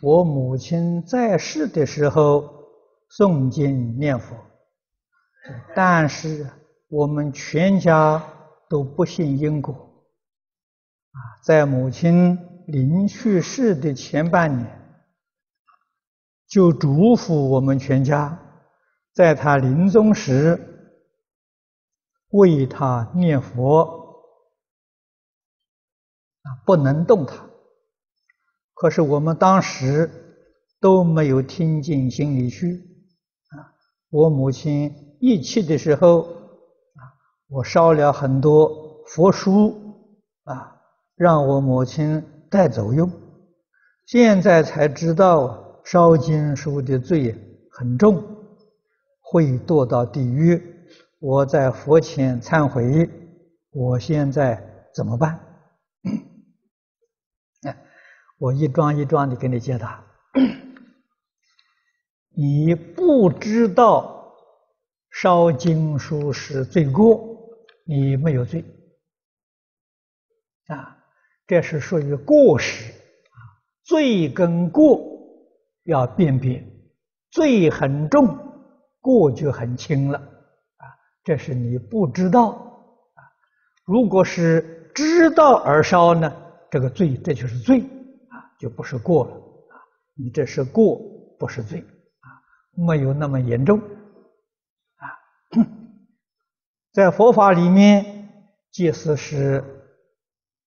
我母亲在世的时候诵经念佛，但是我们全家都不信因果。啊，在母亲临去世的前半年，就嘱咐我们全家，在她临终时为她念佛，啊，不能动她。可是我们当时都没有听进心里去啊！我母亲一气的时候啊，我烧了很多佛书啊，让我母亲带走用。现在才知道烧经书的罪很重，会堕到地狱。我在佛前忏悔，我现在怎么办？我一桩一桩的给你解答。你不知道烧经书是罪过，你没有罪啊，这是属于过失啊。罪跟过要辨别，罪很重，过就很轻了啊。这是你不知道啊。如果是知道而烧呢，这个罪这就是罪。就不是过了啊！你这是过，不是罪啊，没有那么严重啊。在佛法里面，即使是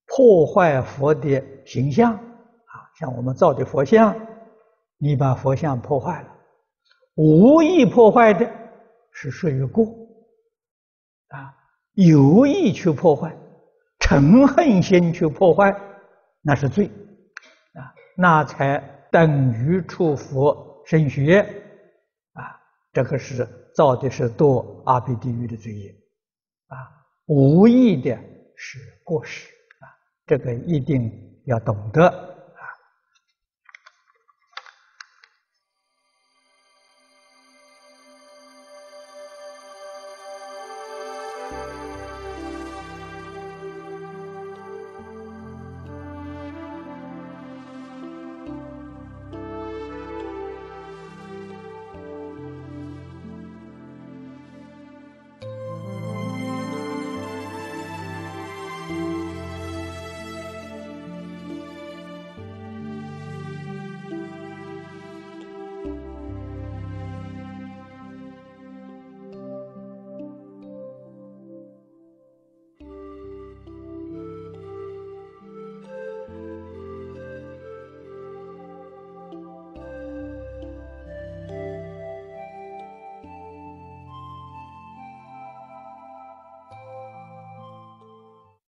破坏佛的形象啊，像我们造的佛像，你把佛像破坏了，无意破坏的是属于过啊，有意去破坏，嗔恨心去破坏，那是罪。那才等于出佛升学啊！这个是造的是堕阿鼻地狱的罪业啊！无意的是过失啊！这个一定要懂得。